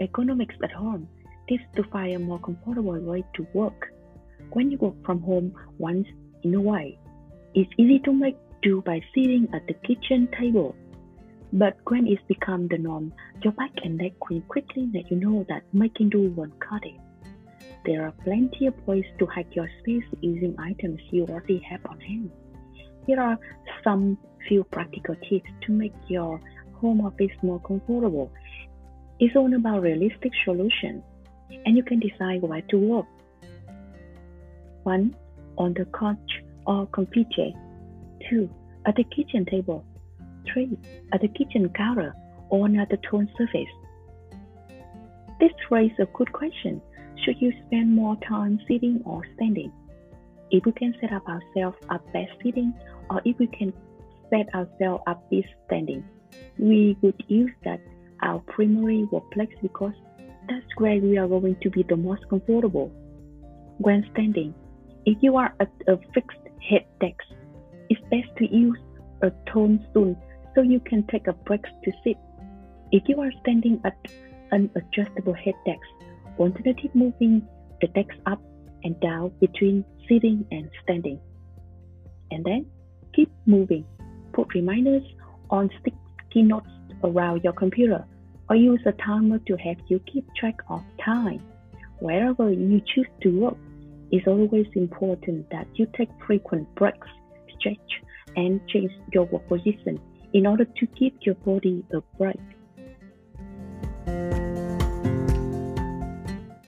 ergonomics at home, tips to find a more comfortable way to work. When you work from home once in a while, it's easy to make do by sitting at the kitchen table. But when it's become the norm, your back and neck will quickly let you know that making do won't cut it. There are plenty of ways to hack your space using items you already have on hand. Here are some few practical tips to make your home office more comfortable. It's all about realistic solutions, and you can decide where to work. 1. On the couch or computer. 2. At the kitchen table. 3. At the kitchen counter or on the tone surface. This raises a good question. Should you spend more time sitting or standing? If we can set up ourselves up best sitting or if we can set ourselves up best standing, we would use that our primary workplace because that's where we are going to be the most comfortable. When standing, if you are at a fixed head desk, it's best to use a tone stool so you can take a break to sit. If you are standing at an adjustable head desk, alternative moving the desk up and down between sitting and standing. And then keep moving. Put reminders on sticky notes around your computer or use a timer to help you keep track of time. Wherever you choose to work, it's always important that you take frequent breaks, stretch, and change your work position in order to give your body a break.